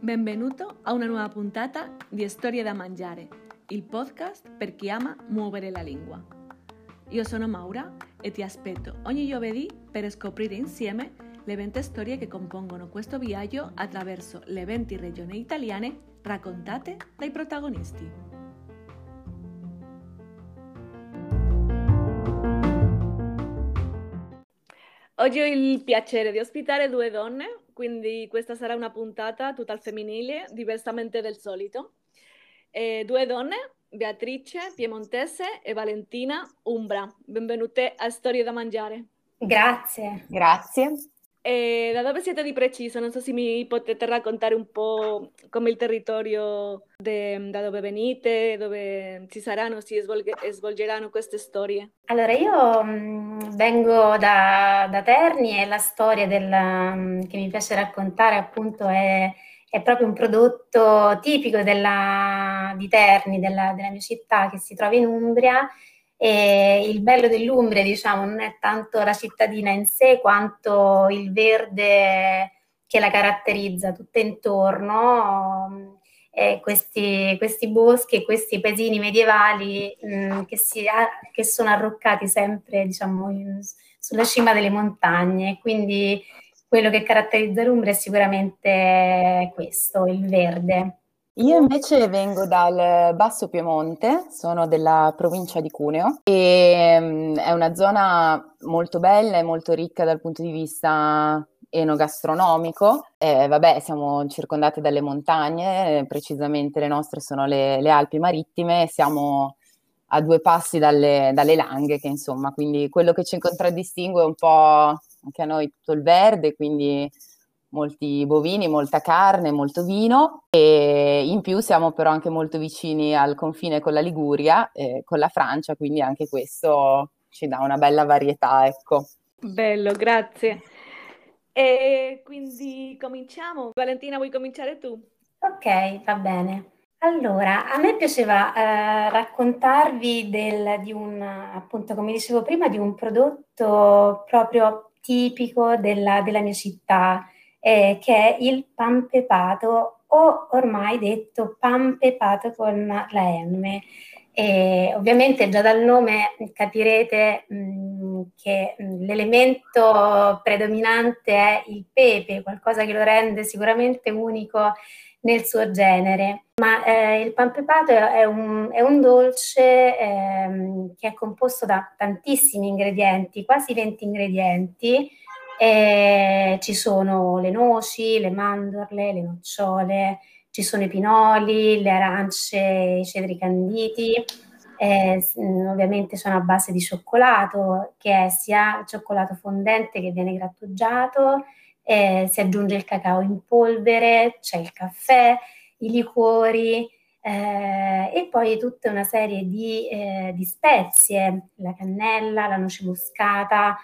Benvenuto a una nuova puntata di Storie da Mangiare, il podcast per chi ama muovere la lingua. Io sono Maura e ti aspetto ogni giovedì per scoprire insieme le 20 storie che compongono questo viaggio attraverso le 20 regioni italiane raccontate dai protagonisti. Oggi ho il piacere di ospitare due donne quindi questa sarà una puntata tutta al femminile, diversamente del solito. Eh, due donne, Beatrice Piemontese e Valentina Umbra. Benvenute a Storie da Mangiare. Grazie. Grazie. E da dove siete di preciso? Non so se mi potete raccontare un po' come il territorio de, da dove venite, dove si saranno, si svolge, svolgeranno queste storie. Allora, io mh, vengo da, da, Terni e la storia del, mh, che mi piace raccontare appunto è, è proprio un prodotto tipico della, di Terni, della, della mia città che si trova in Umbria e il bello dell'Umbria, diciamo, non è tanto la cittadina in sé quanto il verde che la caratterizza tutto intorno, eh, questi, questi, boschi e questi paesini medievali mh, mm, che, si, che, sono arroccati sempre, diciamo, in, sulla cima delle montagne. Quindi quello che caratterizza l'Umbria è sicuramente questo, il verde. Io invece vengo dal Basso Piemonte, sono della provincia di Cuneo e um, è una zona molto bella e molto ricca dal punto di vista enogastronomico. Eh, vabbè, siamo circondate dalle montagne, precisamente le nostre sono le, le Alpi Marittime, siamo a due passi dalle, dalle Langhe, che insomma, quindi quello che ci contraddistingue è un po' anche a noi tutto il verde, quindi molti bovini, molta carne, molto vino e in più siamo però anche molto vicini al confine con la Liguria e con la Francia, quindi anche questo ci dà una bella varietà, ecco. Bello, grazie. E quindi cominciamo. Valentina, vuoi cominciare tu? Ok, va bene. Allora, a me piaceva eh, raccontarvi del, di un, appunto, come dicevo prima, di un prodotto proprio tipico della, della mia città, eh, che è il pan pepato o ormai detto pan pepato con la M. E ovviamente già dal nome capirete mh, mm, che mm, l'elemento predominante è il pepe, qualcosa che lo rende sicuramente unico nel suo genere. Ma eh, il pan pepato è un, è un dolce eh, che è composto da tantissimi ingredienti, quasi 20 ingredienti, e ci sono le noci, le mandorle, le nocciole, ci sono i pinoli, le arance, i cedri canditi. Eh, ovviamente sono a base di cioccolato, che è sia cioccolato fondente che viene grattugiato, eh, si aggiunge il cacao in polvere, c'è il caffè, i liquori eh, e poi tutta una serie di, eh, di spezie, la cannella, la noce moscata,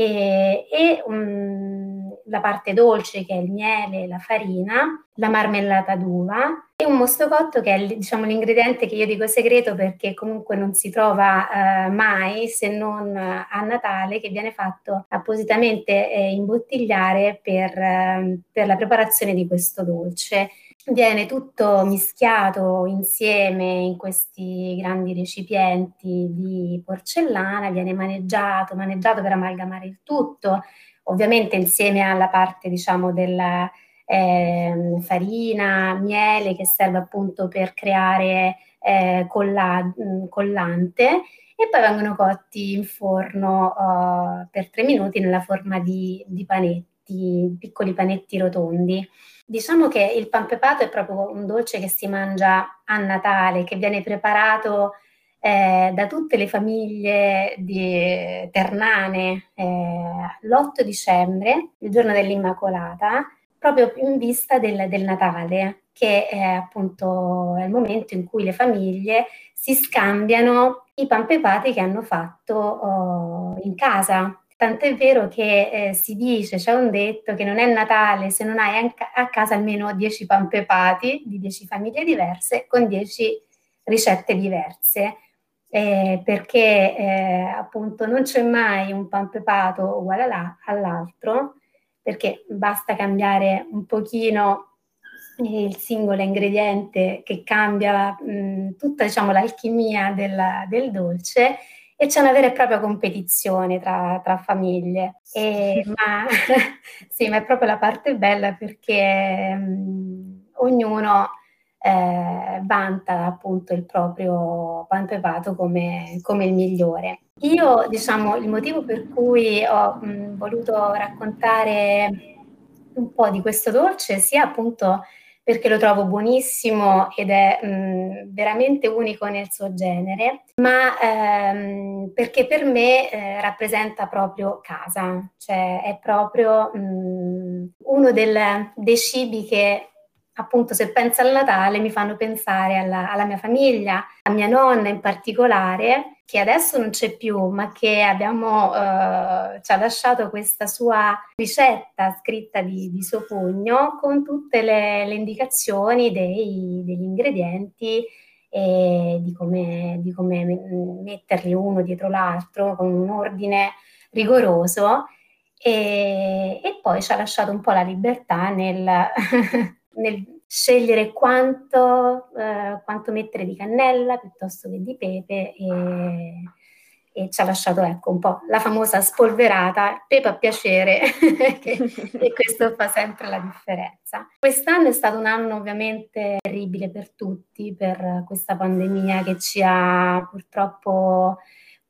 e, e um, la parte dolce che è il miele, la farina, la marmellata d'uva e un mosto cotto che è diciamo, l'ingrediente che io dico segreto perché comunque non si trova uh, mai se non a Natale che viene fatto appositamente eh, imbottigliare per, uh, per la preparazione di questo dolce viene tutto mischiato insieme in questi grandi recipienti di porcellana, viene maneggiato, maneggiato per amalgamare il tutto, ovviamente insieme alla parte diciamo della eh, farina, miele che serve appunto per creare eh, colla- collante e poi vengono cotti in forno uh, per tre minuti nella forma di, di panetti, piccoli panetti rotondi. Diciamo che il pan pepato è proprio un dolce che si mangia a Natale, che viene preparato eh, da tutte le famiglie di ternane eh, l'8 dicembre, il giorno dell'Immacolata, proprio in vista del, del Natale, che è appunto il momento in cui le famiglie si scambiano i pan pepati che hanno fatto oh, in casa Tant'è vero che eh, si dice, c'è un detto che non è Natale se non hai a casa almeno 10 pampepati di 10 famiglie diverse con 10 ricette diverse. eh, perché eh, appunto non c'è mai un pan pepato uguale alla, all'altro, perché basta cambiare un pochino il singolo ingrediente che cambia mh, tutta diciamo, l'alchimia del, del, dolce e c'è una vera e propria competizione tra, tra famiglie. E, ma, sì, ma è proprio la parte bella perché mh, ognuno eh, vanta appunto il proprio pan pepato come, come, il migliore. Io, diciamo, il motivo per cui ho mh, voluto raccontare un po' di questo dolce sia appunto perché lo trovo buonissimo ed è mh, veramente unico nel suo genere, ma ehm, perché per me eh, rappresenta proprio casa, cioè è proprio mh, uno del, dei cibi che appunto se penso al Natale mi fanno pensare alla, alla, mia famiglia, a mia nonna in particolare, che adesso non c'è più, ma che abbiamo, eh, ci ha lasciato questa sua ricetta scritta di, di suo pugno con tutte le, le indicazioni dei, degli ingredienti e di come, di come metterli uno dietro l'altro con un ordine rigoroso. E, e poi ci ha lasciato un po' la libertà nel nel scegliere quanto, eh, quanto, mettere di cannella piuttosto che di pepe e, e, ci ha lasciato ecco un po' la famosa spolverata, pepe a piacere che, e questo fa sempre la differenza. Quest'anno è stato un anno ovviamente terribile per tutti, per questa pandemia che ci ha purtroppo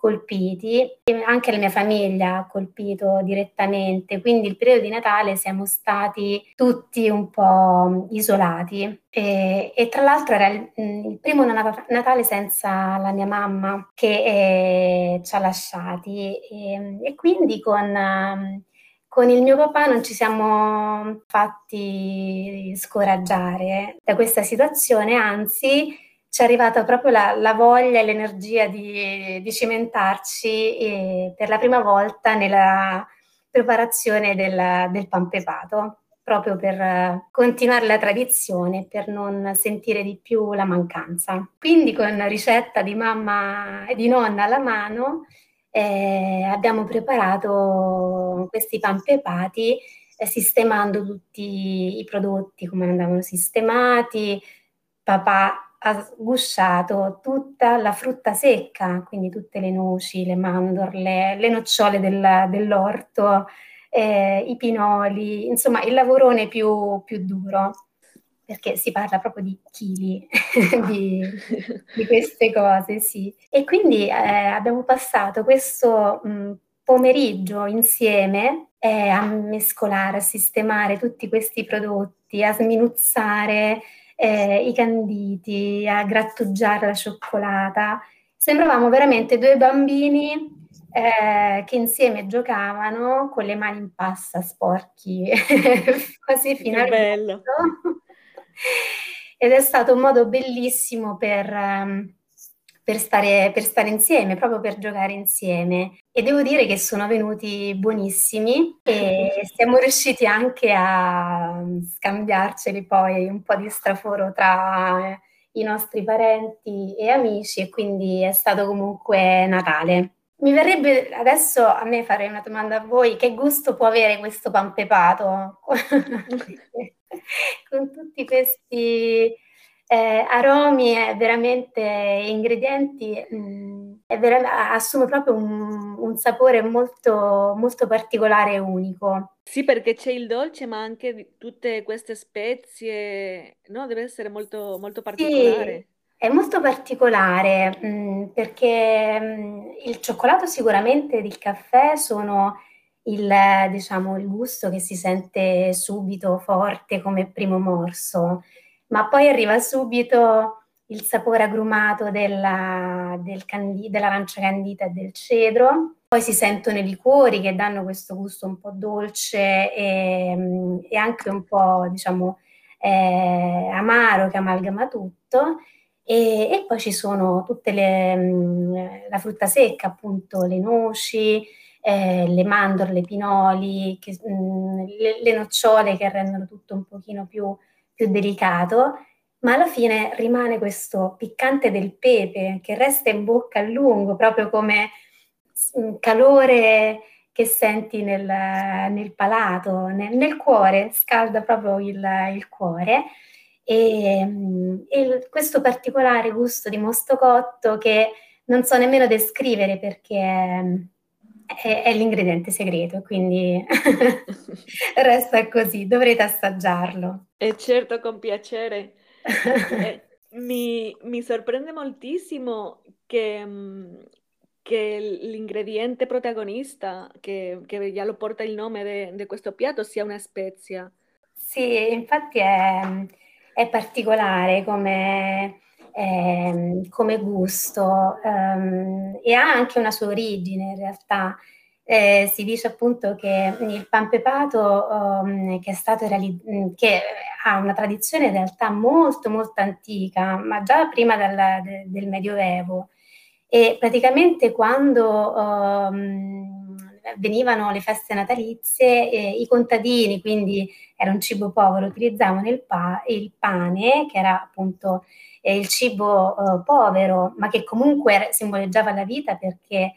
colpiti, anche la mia famiglia ha colpito direttamente, quindi il periodo di Natale siamo stati tutti un po' isolati. E, e tra l'altro era il, il, primo Natale senza la mia mamma che eh, ci ha lasciati. E, e quindi con... Con il mio papà non ci siamo fatti scoraggiare da questa situazione, anzi ci è arrivata proprio la, la voglia e l'energia di, di cimentarci eh, per la prima volta nella preparazione del, del pan pepato, proprio per continuare la tradizione, per non sentire di più la mancanza. Quindi con ricetta di mamma e di nonna alla mano eh, abbiamo preparato questi pan pepati eh, sistemando tutti i prodotti come andavano sistemati. Papà ha sgusciato tutta la frutta secca, quindi tutte le noci, le mandorle, le nocciole del, dell'orto, eh, i pinoli, insomma il lavorone più, più, duro, perché si parla proprio di chili di, di, queste cose, sì. E quindi eh, abbiamo passato questo mh, pomeriggio insieme eh, a mescolare, a sistemare tutti questi prodotti, a sminuzzare eh, i canditi, a grattugiare la cioccolata. Sembravamo veramente due bambini eh, che insieme giocavano con le mani in pasta sporchi, quasi fino al bello. Ed è stato un modo bellissimo per... Um, per stare, per stare, insieme, proprio per giocare insieme. E devo dire che sono venuti buonissimi e siamo riusciti anche a scambiarceli poi un po' di straforo tra i nostri parenti e amici e quindi è stato comunque Natale. Mi verrebbe adesso a me fare una domanda a voi, che gusto può avere questo pan pepato? Con tutti questi eh, aromi e veramente ingredienti mh, mm, vera- assume proprio un, un sapore molto, molto particolare e unico. Sì, perché c'è il dolce, ma anche tutte queste spezie, no? Deve essere molto, molto particolare. Sì. È molto particolare mh, mm, perché mh, mm, il cioccolato sicuramente ed il caffè sono il, diciamo, il gusto che si sente subito forte come primo morso ma poi arriva subito il sapore agrumato della, del candi, dell'arancia candita e del cedro. Poi si sentono i liquori che danno questo gusto un po' dolce e, e anche un po', diciamo, eh, amaro che amalgama tutto. E, e poi ci sono tutte le, mm, la frutta secca, appunto le noci, eh, le mandorle, i pinoli, che, mh, mm, le, le, nocciole che rendono tutto un pochino più più delicato ma alla fine rimane questo piccante del pepe che resta in bocca a lungo, proprio come un calore che senti nel, nel palato, nel, nel, cuore, scalda proprio il, il cuore. E, e, questo particolare gusto di mosto cotto che non so nemmeno descrivere perché è, è l'ingrediente segreto, quindi resta così, dovrete assaggiarlo. E certo, con piacere. eh, mi, mi, sorprende moltissimo che, mm, che l'ingrediente protagonista, che, che, già lo porta il nome di questo piatto, sia una spezia. Sì, infatti è, è particolare come, eh, come gusto ehm, e ha anche una sua origine in realtà. Eh, si dice appunto che il pan pepato um, che, realizz- che, ha una tradizione in realtà molto molto antica, ma già prima dal, de- del Medioevo. E praticamente quando um, venivano le feste natalizie, eh, i contadini, quindi era un cibo povero, utilizzavano il, pa- il pane, che era appunto eh, il cibo eh, povero, ma che comunque simboleggiava la vita perché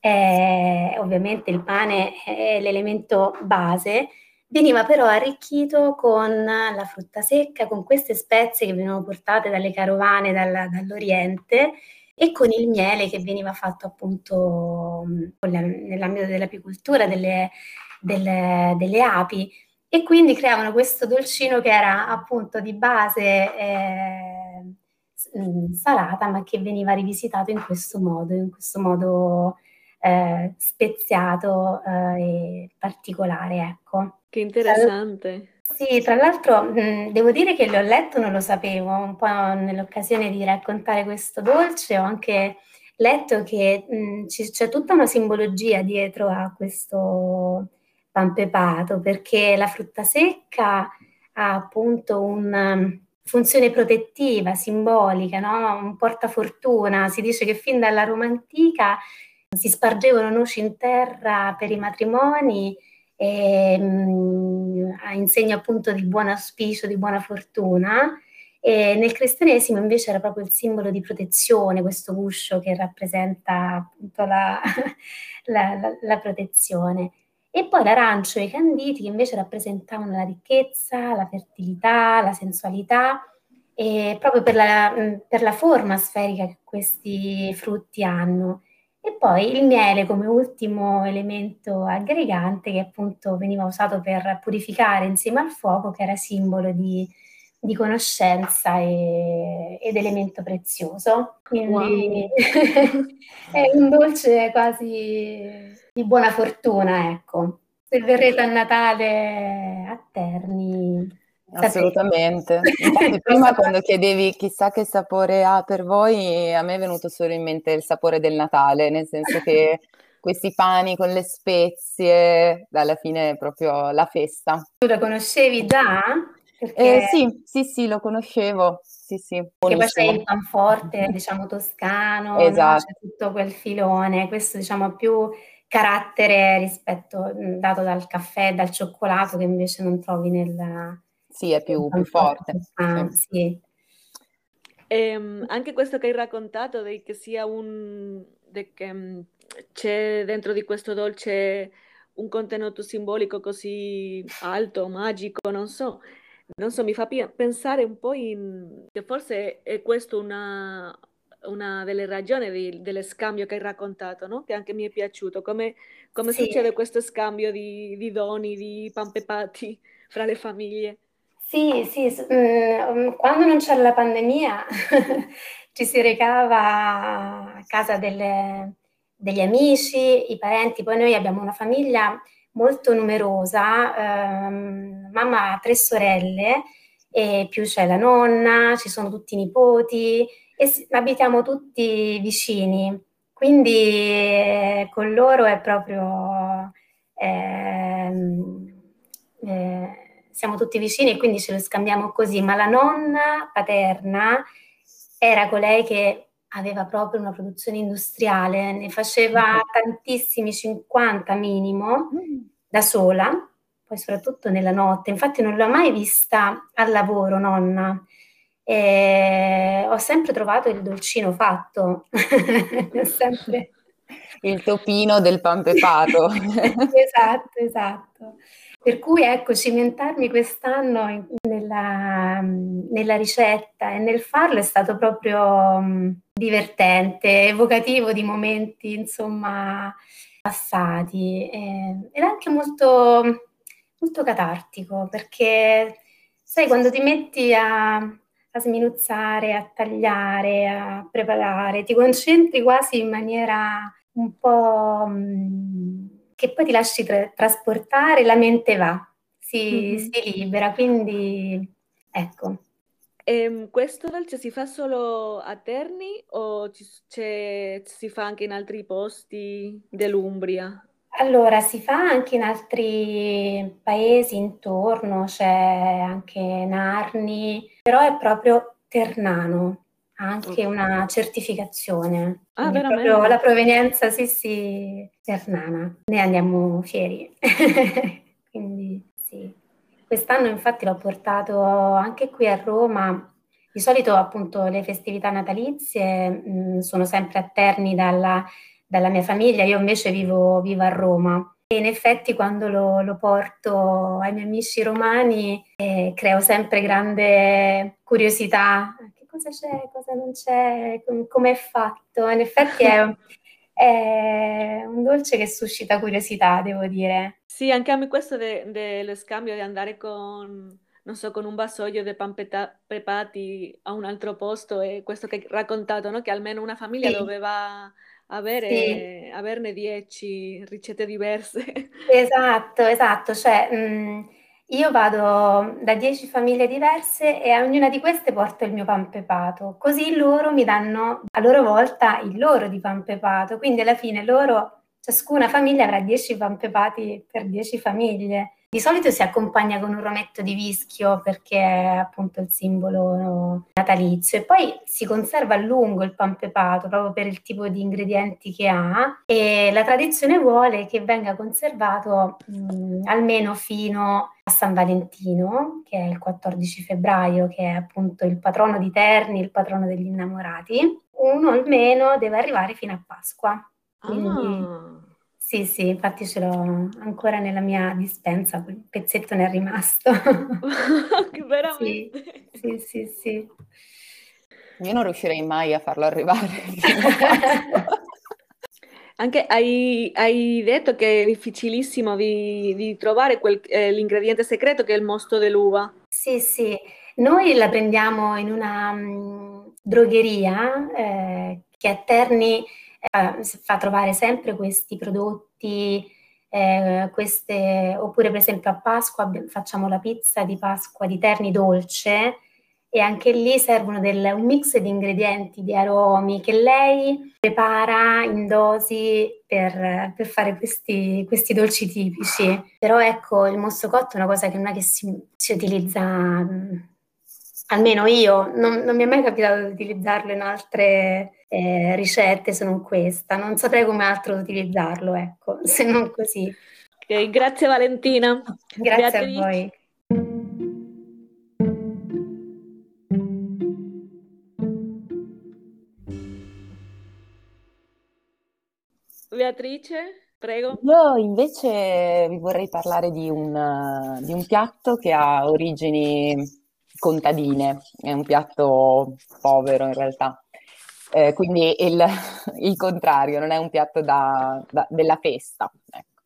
eh, ovviamente il pane è l'elemento base, veniva però arricchito con la frutta secca, con queste spezie che venivano portate dalle carovane dalla, dall'Oriente e con il miele che veniva fatto appunto nell'ambito dell'apicoltura, delle, delle, delle api e quindi creavano questo dolcino che era appunto di base eh, salata ma che veniva rivisitato in questo modo, in questo modo eh, speziato eh, e particolare, ecco. Che interessante. Sì, tra l'altro mh, devo dire che l'ho letto, non lo sapevo, un po' nell'occasione di raccontare questo dolce, ho anche letto che mh, c- c'è tutta una simbologia dietro a questo pan pepato, perché la frutta secca ha appunto una funzione protettiva, simbolica, no? un portafortuna. Si dice che fin dalla Roma antica si spargevano noci in terra per i matrimoni e, mh, a insegno appunto di buon auspicio, di buona fortuna. E nel cristianesimo invece era proprio il simbolo di protezione, questo guscio che rappresenta appunto la, la, la, la protezione. E poi l'arancio e i canditi che invece rappresentavano la ricchezza, la fertilità, la sensualità, e proprio per la, per la forma sferica che questi frutti hanno. E poi il miele come ultimo elemento aggregante che appunto veniva usato per purificare insieme al fuoco, che era simbolo di, di conoscenza e, ed elemento prezioso. Quindi wow. è un dolce quasi di buona fortuna, ecco. Se verrete a Natale a Terni, Assolutamente. Infatti, prima quando chiedevi chissà che sapore ha per voi, a me è venuto solo in mente il sapore del Natale, nel senso che questi pani con le spezie, alla fine è proprio la festa. Tu lo conoscevi già? Perché... Eh, sì, sì, sì, lo conoscevo. Sì, sì. Che poi c'è il panforte, diciamo, toscano, esatto. no? c'è tutto quel filone, questo diciamo più carattere rispetto dato dal caffè e dal cioccolato che invece non trovi nel sì, è più, più forte. Ah, sì. sì. E, ehm, anche questo che hai raccontato, di che sia un... che um, c'è dentro di questo dolce un contenuto simbolico così alto, magico, non so, non so, mi fa pensare un po' in... che forse è questo una, una delle ragioni di, dello scambio che hai raccontato, no? che anche mi è piaciuto, come, come sì. succede questo scambio di, di doni, di pampepati fra le famiglie. Sì, sì, mm, quando non c'era la pandemia ci si recava a casa delle, degli amici, i parenti, poi noi abbiamo una famiglia molto numerosa, ehm, mamma ha tre sorelle e più c'è la nonna, ci sono tutti i nipoti e abitiamo tutti vicini, quindi eh, con loro è proprio... ehm, eh, siamo tutti vicini e quindi ce lo scambiamo così, ma la nonna paterna era colei che aveva proprio una produzione industriale, ne faceva tantissimi, 50 minimo, da sola, poi soprattutto nella notte. Infatti non l'ho mai vista al lavoro, nonna. E ho sempre trovato il dolcino fatto, sempre... il topino del pan pepato. esatto, esatto. Per cui ecco, cimentarmi quest'anno nella, nella, ricetta e nel farlo è stato proprio um, divertente, evocativo di momenti, insomma, passati. Eh, ed anche molto, molto catartico perché, sai, quando ti metti a, a sminuzzare, a tagliare, a preparare, ti concentri quasi in maniera un po' mh, che poi ti lasci tra- trasportare, la mente va, si, mm-hmm. si libera, quindi ecco. E ehm, questo dolce si fa solo a Terni o ci, si fa anche in altri posti dell'Umbria? Allora, si fa anche in altri paesi intorno, c'è anche Narni, però è proprio ternano, anche una certificazione. Ah, veramente? la provenienza, sì, sì, ternana. Ne andiamo fieri. Quindi sì. Quest'anno infatti l'ho portato anche qui a Roma. Di solito appunto le festività natalizie mh, sono sempre a Terni dalla, dalla, mia famiglia, io invece vivo, vivo a Roma. E in effetti quando lo, lo porto ai miei amici romani eh, creo sempre grande curiosità cosa c'è, cosa non c'è, come è fatto. In effetti è, è, un dolce che suscita curiosità, devo dire. Sì, anche a me questo dello de scambio di andare con, non so, con un vassoio di pan pepati a un altro posto e questo che hai raccontato, no? che almeno una famiglia sì. doveva avere, sì. averne dieci ricette diverse. Esatto, esatto, cioè... Mh, io vado da 10 famiglie diverse e a ognuna di queste porto il mio pan pepato, così loro mi danno a loro volta il loro di pan pepato, quindi alla fine loro, ciascuna famiglia avrà 10 pan pepati per 10 famiglie. Di solito si accompagna con un rometto di vischio perché è appunto il simbolo natalizio e poi si conserva a lungo il pan pepato proprio per il tipo di ingredienti che ha e la tradizione vuole che venga conservato mh, almeno fino a San Valentino, che è il 14 febbraio, che è appunto il patrono di Terni, il patrono degli innamorati. Uno almeno deve arrivare fino a Pasqua. Quindi, ah. Sì, sì, infatti ce l'ho ancora nella mia dispensa, quel pezzetto ne è rimasto. Veramente? Sì, sì, sì, sì. Io non riuscirei mai a farlo arrivare. Anche hai, hai, detto che è difficilissimo di, di trovare quel, eh, l'ingrediente segreto che è il mosto dell'uva. Sì, sì, noi la prendiamo in una um, drogheria eh, che a Terni eh, fa trovare sempre questi prodotti, eh, queste, oppure per esempio a Pasqua facciamo la pizza di Pasqua di Terni dolce e anche lì servono del, un mix di ingredienti, di aromi che lei prepara in dosi per, per fare questi, questi, dolci tipici. Però ecco, il mosto cotto è una cosa che non è che si, si utilizza, almeno io, non, non, mi è mai capitato di utilizzarlo in altre eh, ricette se non questa. Non saprei come altro utilizzarlo, ecco, se non così. Okay, grazie Valentina. Grazie Beatrice. a voi. Beatrice, prego. Io invece vi vorrei parlare di un, di un piatto che ha origini contadine, è un piatto povero in realtà. Eh, quindi il, il, contrario, non è un piatto da, da, della festa. Ecco.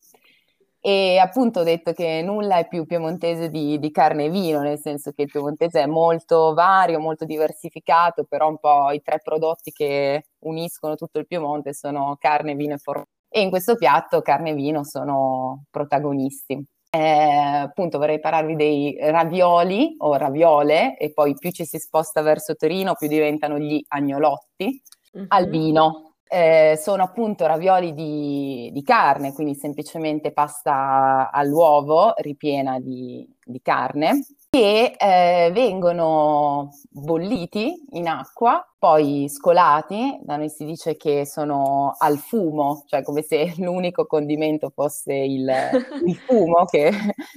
E appunto ho detto che nulla è più piemontese di, di, carne e vino, nel senso che il piemontese è molto vario, molto diversificato, però un po' i tre prodotti che uniscono tutto il Piemonte sono carne, vino e formaggio. E in questo piatto carne e vino sono protagonisti. Eh, appunto vorrei parlarvi dei ravioli o raviole e poi più ci si sposta verso Torino più diventano gli agnolotti mm-hmm. al vino eh, sono appunto ravioli di, di, carne, quindi semplicemente pasta all'uovo ripiena di, di carne, che eh, vengono bolliti in acqua, poi scolati, da noi si dice che sono al fumo, cioè come se l'unico condimento fosse il, il fumo che,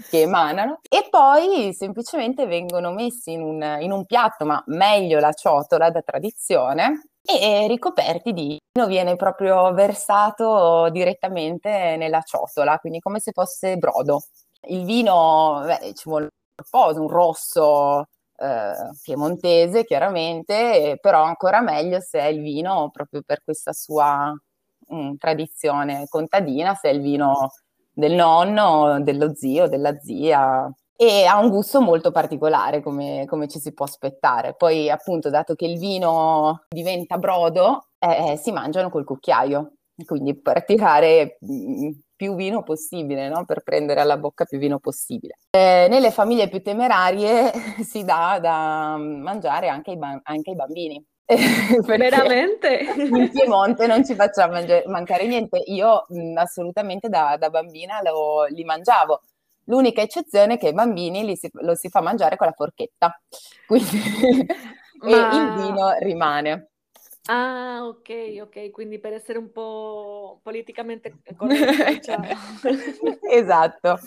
che, emanano, e poi semplicemente vengono messi in un, in un piatto, ma meglio la ciotola da tradizione, e ricoperti di vino viene proprio versato direttamente nella ciotola, quindi come se fosse brodo. Il vino, beh, ci vuole un un rosso eh, piemontese chiaramente, però ancora meglio se è il vino proprio per questa sua mh, mm, tradizione contadina, se è il vino del nonno, dello zio, della zia, e ha un gusto molto particolare come, come, ci si può aspettare. Poi appunto dato che il vino diventa brodo, eh, eh si mangiano col cucchiaio, quindi per tirare mm, più vino possibile, no? per prendere alla bocca più vino possibile. Eh, nelle famiglie più temerarie si dà da mangiare anche ai, ba- anche ai bambini. Veramente? In Piemonte non ci facciamo mangi- mancare niente. Io mh, assolutamente da, da bambina lo, li mangiavo. L'unica eccezione è che ai bambini si, lo si fa mangiare con la forchetta, quindi Ma... e il vino rimane. Ah, ok, ok, quindi per essere un po' politicamente corretto, diciamo. Esatto,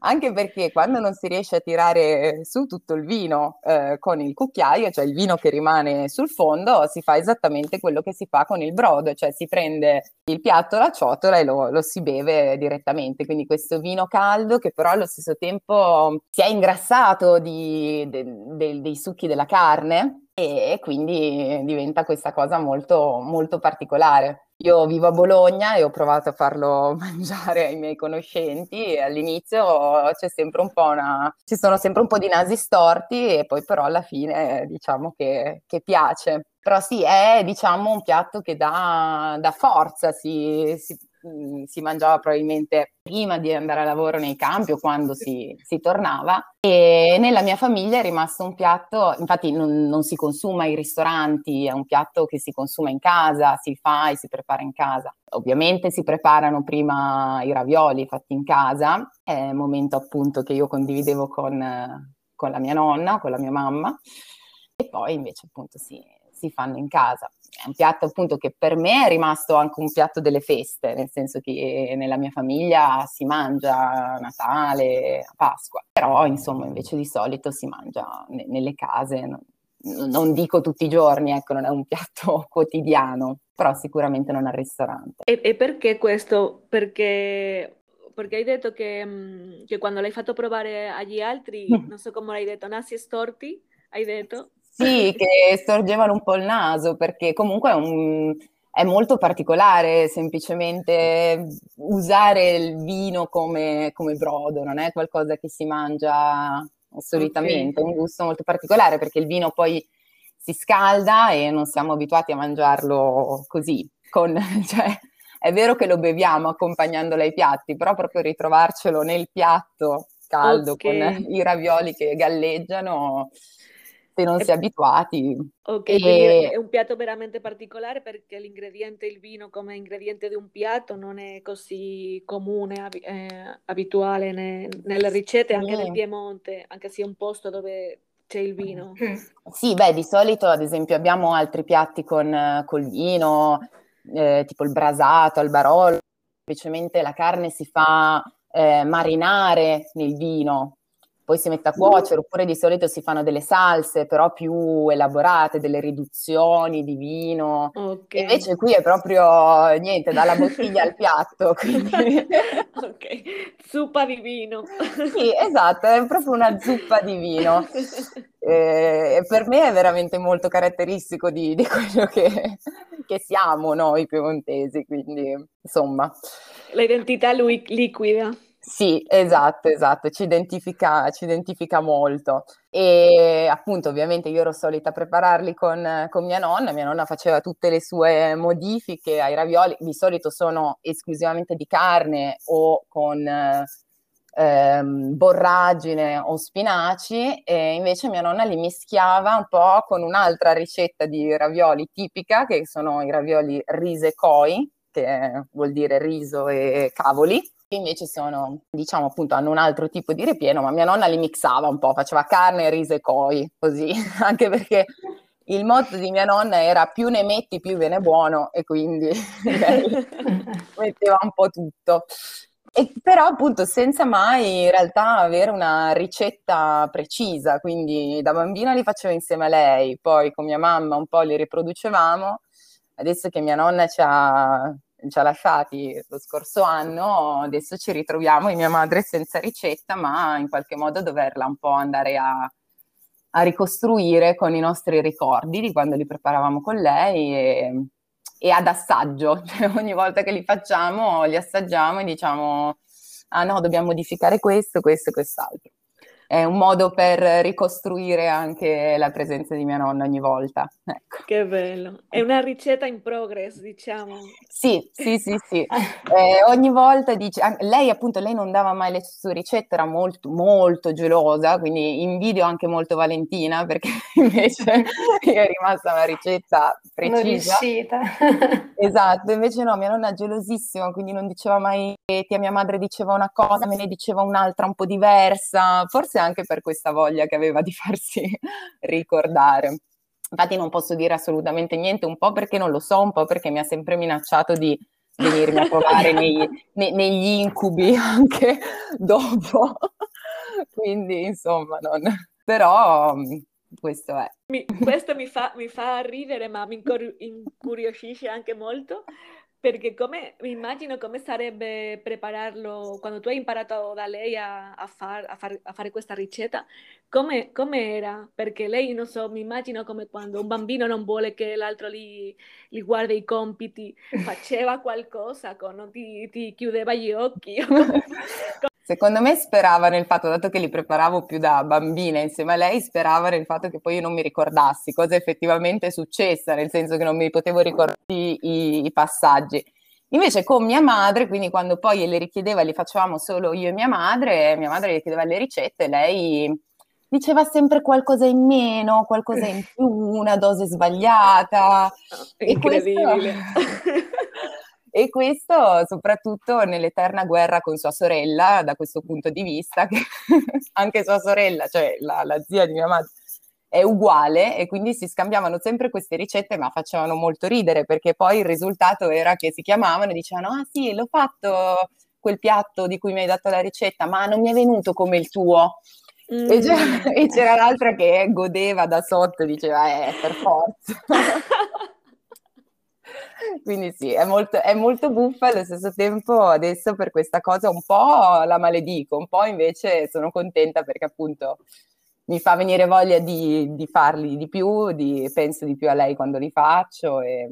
anche perché quando non si riesce a tirare su tutto il vino eh, con il cucchiaio, cioè il vino che rimane sul fondo, si fa esattamente quello che si fa con il brodo, cioè si prende il piatto, la ciotola e lo, lo si beve direttamente. Quindi questo vino caldo che però allo stesso tempo si è ingrassato di, de, de, dei succhi della carne e quindi diventa questa cosa molto, molto particolare. Io vivo a Bologna e ho provato a farlo mangiare ai miei conoscenti e all'inizio c'è sempre un po' una, ci sono sempre un po' di nasi storti e poi però alla fine diciamo che, che piace. Però sì, è diciamo un piatto che dà, dà forza, si, si Mm, si mangiava probabilmente prima di andare a lavoro nei campi o quando si, si tornava. E nella mia famiglia è rimasto un piatto, infatti non, non, si consuma ai ristoranti, è un piatto che si consuma in casa, si fa e si prepara in casa. Ovviamente si preparano prima i ravioli fatti in casa, è un momento appunto che io condividevo con, con la mia nonna, con la mia mamma, e poi invece appunto si, si fanno in casa è un piatto appunto che per me è rimasto anche un piatto delle feste, nel senso che nella mia famiglia si mangia a Natale, a Pasqua, però insomma invece di solito si mangia ne- nelle case, non, non dico tutti i giorni, ecco, non è un piatto quotidiano, però sicuramente non al ristorante. E, e perché questo? Perché perché hai detto che, mm, che, quando l'hai fatto provare agli altri, non so come l'hai detto, nasi storti, hai detto? Sì, che storgevano un po' il naso, perché comunque è, un, è molto particolare semplicemente usare il vino come, come, brodo, non è qualcosa che si mangia solitamente, okay. è un gusto molto particolare perché il vino poi si scalda e non siamo abituati a mangiarlo così. Con, cioè, è vero che lo beviamo accompagnandolo ai piatti, però proprio ritrovarcelo nel piatto caldo okay. con i ravioli che galleggiano se non si è abituati. Ok, e... è un piatto veramente particolare perché l'ingrediente, il vino come ingrediente di un piatto non è così comune, eh, abituale ne, nelle ricette, anche nel Piemonte, anche se è un posto dove c'è il vino. Mm. Sì, beh, di solito ad esempio abbiamo altri piatti con col vino, eh, tipo il brasato, il barolo, semplicemente la carne si fa eh, marinare nel vino, poi si mette a cuocere, oppure di solito si fanno delle salse però più elaborate, delle riduzioni di vino. Okay. Invece qui è proprio niente, dalla bottiglia al piatto. Quindi... ok, zuppa di vino. sì, esatto, è proprio una zuppa di vino. E per me è veramente molto caratteristico di, di quello che, che, siamo noi piemontesi, quindi insomma. L'identità lui, liquida. Sì, esatto, esatto, ci identifica, ci identifica molto. E appunto, ovviamente io ero solita prepararli con, con, mia nonna, mia nonna faceva tutte le sue modifiche ai ravioli, di solito sono esclusivamente di carne o con ehm, borragine o spinaci, e invece mia nonna li mischiava un po' con un'altra ricetta di ravioli tipica, che sono i ravioli rise koi, che vuol dire riso e cavoli che invece sono, diciamo appunto, hanno un altro tipo di ripieno, ma mia nonna li mixava un po', faceva carne, riso e coi, così, anche perché il motto di mia nonna era più ne metti più viene buono e quindi metteva un po' tutto. E però appunto senza mai in realtà avere una ricetta precisa, quindi da bambina li facevo insieme a lei, poi con mia mamma un po' li riproducevamo, adesso che mia nonna ci ha, ci ha lasciati lo scorso anno, adesso ci ritroviamo in mia madre senza ricetta, ma in qualche modo doverla un po' andare a, a ricostruire con i nostri ricordi di quando li preparavamo con lei e, e ad assaggio, cioè ogni volta che li facciamo li assaggiamo e diciamo ah no, dobbiamo modificare questo, questo e quest'altro è un modo per ricostruire anche la presenza di mia nonna ogni volta. Ecco. Che bello, è una ricetta in progress, diciamo. Sì, sì, sì, sì. Eh, ogni volta dice, lei appunto, lei non dava mai le sue ricette, era molto, molto gelosa, quindi invidio anche molto Valentina perché invece è rimasta una ricetta precisa. Non riuscita. esatto, invece no, mia nonna è gelosissima, quindi non diceva mai che mia madre diceva una cosa, me ne diceva un'altra un po' diversa, forse anche per questa voglia che aveva di farsi ricordare. Infatti non posso dire assolutamente niente, un po' perché non lo so, un po' perché mi ha sempre minacciato di venirmi a trovare nei, nei, negli incubi anche dopo. Quindi insomma, non... però questo è. Mi, questo mi fa, mi fa ridere, ma mi incuriosisce anche molto perché come, mi immagino come sarebbe prepararlo, quando tu hai imparato da lei a, a, far, a, far, a fare questa ricetta, come, come, era? Perché lei, non so, mi immagino come quando un bambino non vuole che l'altro gli, gli guardi i compiti, faceva qualcosa, con, ti, ti chiudeva gli occhi. Secondo me sperava nel fatto, dato che li preparavo più da bambina insieme a lei, sperava nel fatto che poi io non mi ricordassi cosa effettivamente è successa, nel senso che non mi potevo ricordare i, i passaggi. Invece con mia madre, quindi quando poi le richiedeva, li facevamo solo io e mia madre, mia madre le chiedeva le ricette, lei diceva sempre qualcosa in meno, qualcosa in più, una dose sbagliata. Incredibile. E questo soprattutto nell'eterna guerra con sua sorella, da questo punto di vista, che anche sua sorella, cioè la, la zia di mia madre, è uguale e quindi si scambiavano sempre queste ricette, ma facevano molto ridere perché poi il risultato era che si chiamavano e dicevano: Ah sì, l'ho fatto quel piatto di cui mi hai dato la ricetta, ma non mi è venuto come il tuo. Mm. E, c'era, e, c'era, l'altra che godeva da sotto, diceva: Eh, per forza. Quindi sì, è molto, è molto buffa allo stesso tempo adesso per questa cosa un po' la maledico, un po' invece sono contenta perché appunto mi fa venire voglia di, di farli di più, di, penso di più a lei quando li faccio e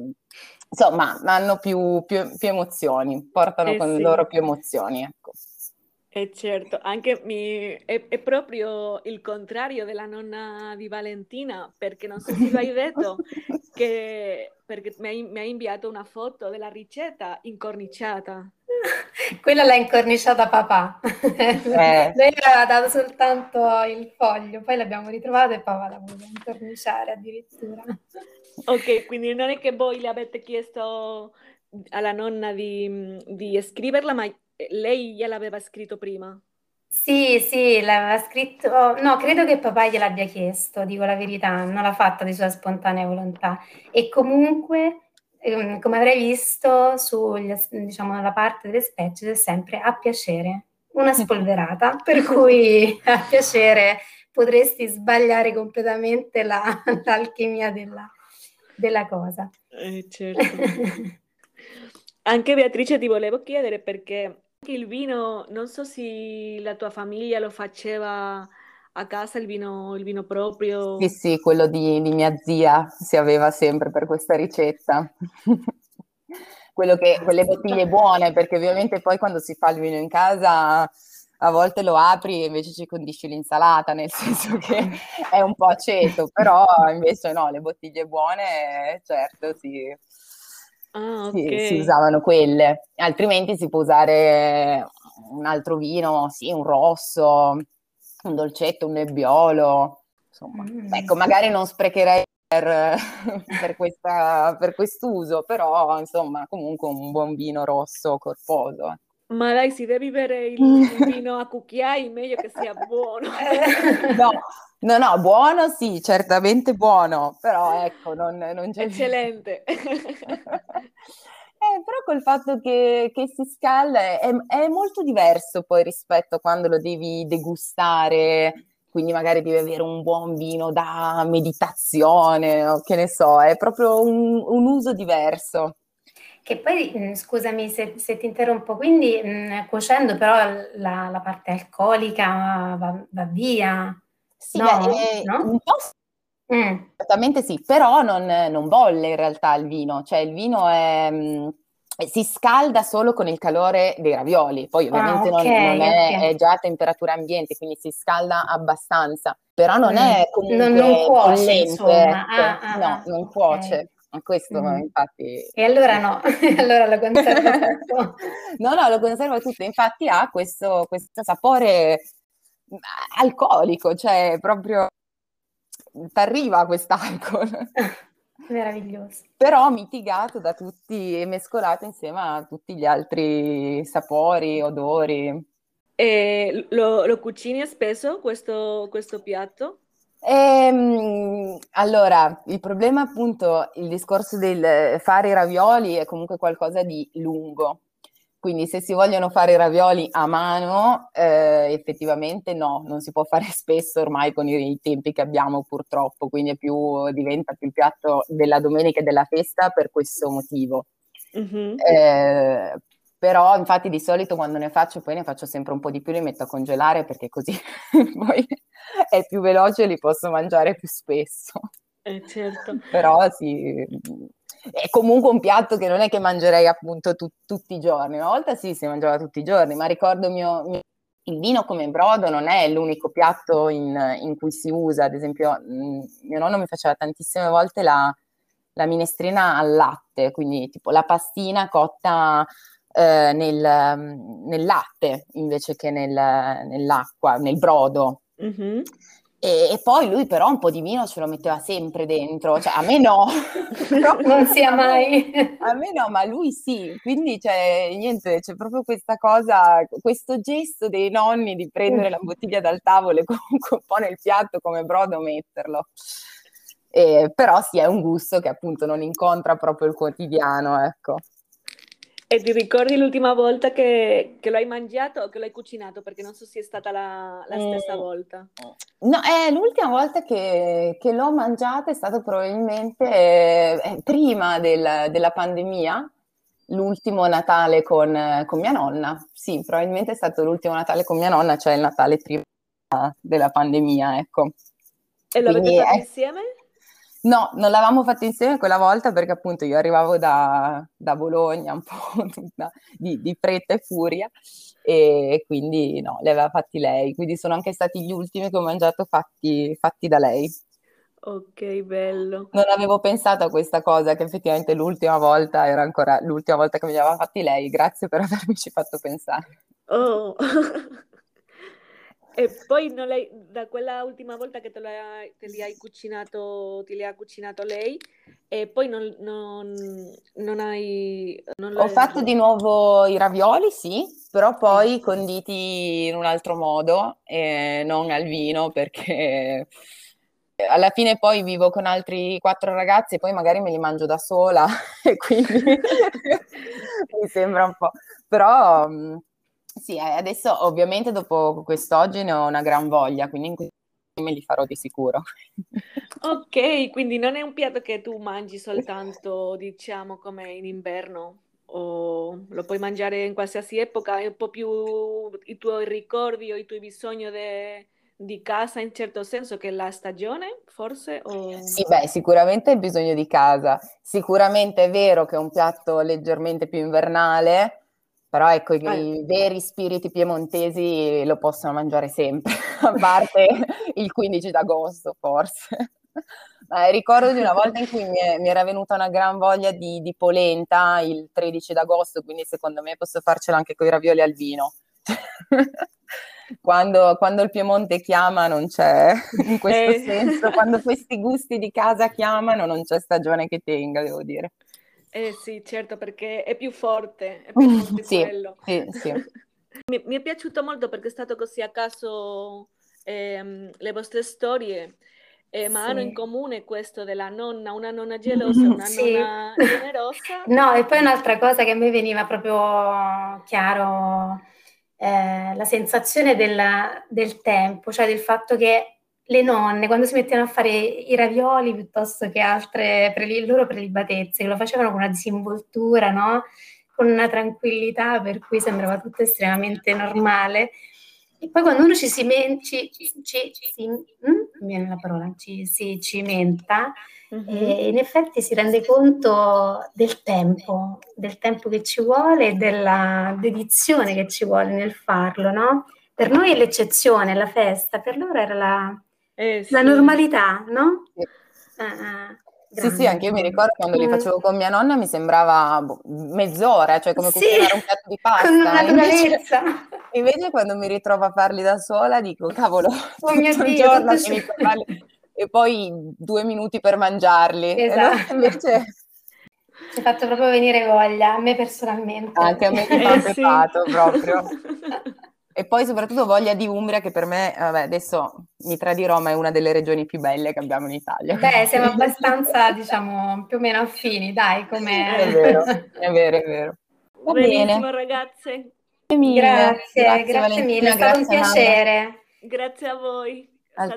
insomma hanno più, più, più emozioni, portano eh con sì. loro più emozioni. Ecco. Eh certo, anche mi, è, è, proprio il contrario della nonna di Valentina, perché non so se lo hai detto, che perché mi hai, mi hai inviato una foto della ricetta incorniciata. Quella l'ha incorniciata papà. Eh. Lei aveva dato soltanto il foglio, poi l'abbiamo ritrovata e papà l'ha voluta incorniciare addirittura. Ok, quindi non è che voi le avete chiesto alla nonna di, di scriverla, ma lei gliel'aveva scritto prima? Sì, sì, l'aveva scritto, no, credo che papà gliel'abbia chiesto, dico la verità, non l'ha fatta di sua spontanea volontà. E comunque, ehm, come avrei visto, sul, diciamo, parte delle specie c'è sempre a piacere, una spolverata, per cui a piacere potresti sbagliare completamente la, l'alchimia della, della cosa. Eh, certo. Anche Beatrice ti volevo chiedere perché il vino, non so se la tua famiglia lo faceva a casa il vino, il vino proprio. Sì, sì, quello di, di mia zia si aveva sempre per questa ricetta. quello che, quelle bottiglie buone, perché ovviamente poi quando si fa il vino in casa a volte lo apri e invece ci condisci l'insalata, nel senso che è un po' aceto, però invece no, le bottiglie buone, certo, sì Ah, si, si usavano quelle, altrimenti si può usare un altro vino, sì, un rosso, un dolcetto, un nebbiolo, insomma. Mm. Ecco, magari non sprecherei per, per, questa, per quest'uso, però insomma, comunque un buon vino rosso corposo. Ma dai, si devi bere il, il vino a cucchiai, meglio che sia buono. no, no, no, buono sì, certamente buono, però ecco, non, non c'è... Eccellente. Eh, però col fatto che, che si scalda è, è, molto diverso poi rispetto a quando lo devi degustare, quindi magari devi avere un buon vino da meditazione o che ne so, è proprio un, un uso diverso. Che poi, mh, scusami se, se, ti interrompo, quindi mh, cuocendo però la, la parte alcolica va, va via? Sì, no? Beh, no? un po' Mm. Esattamente sì, però non, non, bolle in realtà il vino, cioè il vino è, mm, si scalda solo con il calore dei ravioli, poi ah, ovviamente ah, okay, non, non è, okay. è, già a temperatura ambiente, quindi si scalda abbastanza, però non mm. è comunque non, non cuoce, bollente, ah, ah, no, ah, non cuoce. Questo mm. infatti... E allora no, allora lo conserva tutto. no, no, lo conserva tutto, infatti ha questo, questo sapore alcolico, cioè proprio ti arriva quest'alcol. Meraviglioso. Però mitigato da tutti e mescolato insieme a tutti gli altri sapori, odori. E lo, lo cucini spesso questo, questo piatto? Ehm, allora, il problema appunto, il discorso del fare i ravioli è comunque qualcosa di lungo, quindi se si vogliono fare i ravioli a mano, eh, effettivamente no, non si può fare spesso ormai con i, tempi che abbiamo purtroppo, quindi più, diventa più il piatto della domenica e della festa per questo motivo. Mm-hmm. Eh, però infatti di solito quando ne faccio poi ne faccio sempre un po' di più, li metto a congelare perché così poi è più veloce e li posso mangiare più spesso. Eh, certo. Però sì, è comunque un piatto che non è che mangerei appunto tu, tutti i giorni. Una volta sì, si mangiava tutti i giorni, ma ricordo mio, mio il vino come brodo non è l'unico piatto in, in cui si usa. Ad esempio, mm, mio nonno mi faceva tantissime volte la, la, minestrina al latte, quindi tipo la pastina cotta eh, nel, nel, latte invece che nel, nell'acqua, nel brodo. Mm-hmm. E, e, poi lui però un po' di vino ce lo metteva sempre dentro, cioè a me no, non sia mai. A me no, ma lui sì, quindi c'è niente, c'è proprio questa cosa, questo gesto dei nonni di prendere la bottiglia dal tavolo e comunque un po' nel piatto come brodo metterlo. E, però sì, è un gusto che appunto non incontra proprio il quotidiano, ecco. E ti ricordi l'ultima volta che, che, lo hai mangiato o che lo hai cucinato? Perché non so se è stata la, la stessa mm. volta. No, è l'ultima volta che, che l'ho mangiato è stato probabilmente eh, prima del, della pandemia, l'ultimo Natale con, con, mia nonna. Sì, probabilmente è stato l'ultimo Natale con mia nonna, cioè il Natale prima della pandemia, ecco. E lo avete fatto insieme? No, non l'avevamo fatto insieme quella volta perché appunto io arrivavo da, da Bologna un po' tutta, di, di, fretta e furia e quindi no, li aveva fatti lei, quindi sono anche stati gli ultimi che ho mangiato fatti, fatti da lei. Ok, bello. Non avevo pensato a questa cosa, che effettivamente l'ultima volta era ancora l'ultima volta che me li aveva fatti lei. Grazie per avermici fatto pensare. Oh. E poi da quella ultima volta che te, la, te, li hai cucinato, te li ha cucinato lei, e poi non, non, non hai... Non Ho fatto di nuovo i ravioli, sì, però poi conditi in un altro modo, e non al vino, perché alla fine poi vivo con altri quattro ragazzi e poi magari me li mangio da sola, e quindi mi sembra un po'... Però sì, eh, adesso ovviamente dopo quest'oggi ne ho una gran voglia, quindi in questo me li farò di sicuro. Ok, quindi non è un piatto che tu mangi soltanto, diciamo, come in inverno, o lo puoi mangiare in qualsiasi epoca, è un po' più i tuoi ricordi o i tuoi bisogni de, di casa in certo senso che la stagione, forse? O... Sì, beh, sicuramente il bisogno di casa. Sicuramente è vero che è un piatto leggermente più invernale, però ecco, i, i veri spiriti piemontesi lo possono mangiare sempre, a parte il 15 d'agosto forse. Eh, ricordo di una volta in cui mi, è, mi, era venuta una gran voglia di, di, polenta il 13 d'agosto, quindi secondo me posso farcela anche con i ravioli al vino. quando, quando, il Piemonte chiama non c'è, in questo eh. senso, quando questi gusti di casa chiamano non c'è stagione che tenga, devo dire. Eh sì, certo, perché è più forte, è più forte sì, quello. Sì, sì. mi, mi, è piaciuto molto perché è stato così a caso ehm, le vostre storie, eh, ma hanno in comune questo della nonna, una nonna gelosa, una nonna generosa. No, e poi un'altra cosa che a me veniva proprio chiaro, eh, la sensazione della, del tempo, cioè del fatto che le nonne, quando si mettevano a fare i ravioli piuttosto che altre per le loro prelibatezze, che lo facevano con una disinvoltura, no? con una tranquillità per cui sembrava tutto estremamente normale. E poi quando uno ci si, men- ci, ci, ci, ci mm? viene la parola, ci si cimenta, uh-huh. in effetti si rende conto del tempo, del tempo che ci vuole e della dedizione che ci vuole nel farlo, no? Per noi è l'eccezione, la festa, per loro era la, eh, sì. la normalità, no? Sì. Uh, sì, sì, anche io mi ricordo quando li facevo con mia nonna mi sembrava boh, mezz'ora, cioè come cucinare sì, un piatto di pasta. Invece, invece, quando mi ritrovo a farli da sola dico, cavolo, oh tutto il giorno tutto e poi due minuti per mangiarli. Esatto. invece... Ci ha fatto proprio venire voglia, a me personalmente. Anche a me mi ha eh, sì. proprio. E poi soprattutto voglia di Umbria, che per me, vabbè, adesso mi tradirò, ma è una delle regioni più belle che abbiamo in Italia. Beh, siamo abbastanza, diciamo, più o meno affini, dai, come... È vero, è vero, è vero. Va Benissimo, bene. ragazze. Mille. Grazie, grazie, grazie mille, è stato un piacere. Maura. Grazie a voi.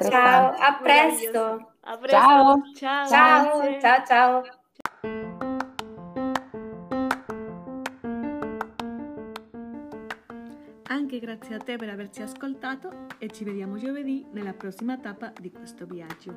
Ciao, a presto. a presto. Ciao. Ciao, ciao, ciao. ciao. Anche grazie a te per averci ascoltato e ci vediamo giovedì nella prossima tappa di questo viaggio.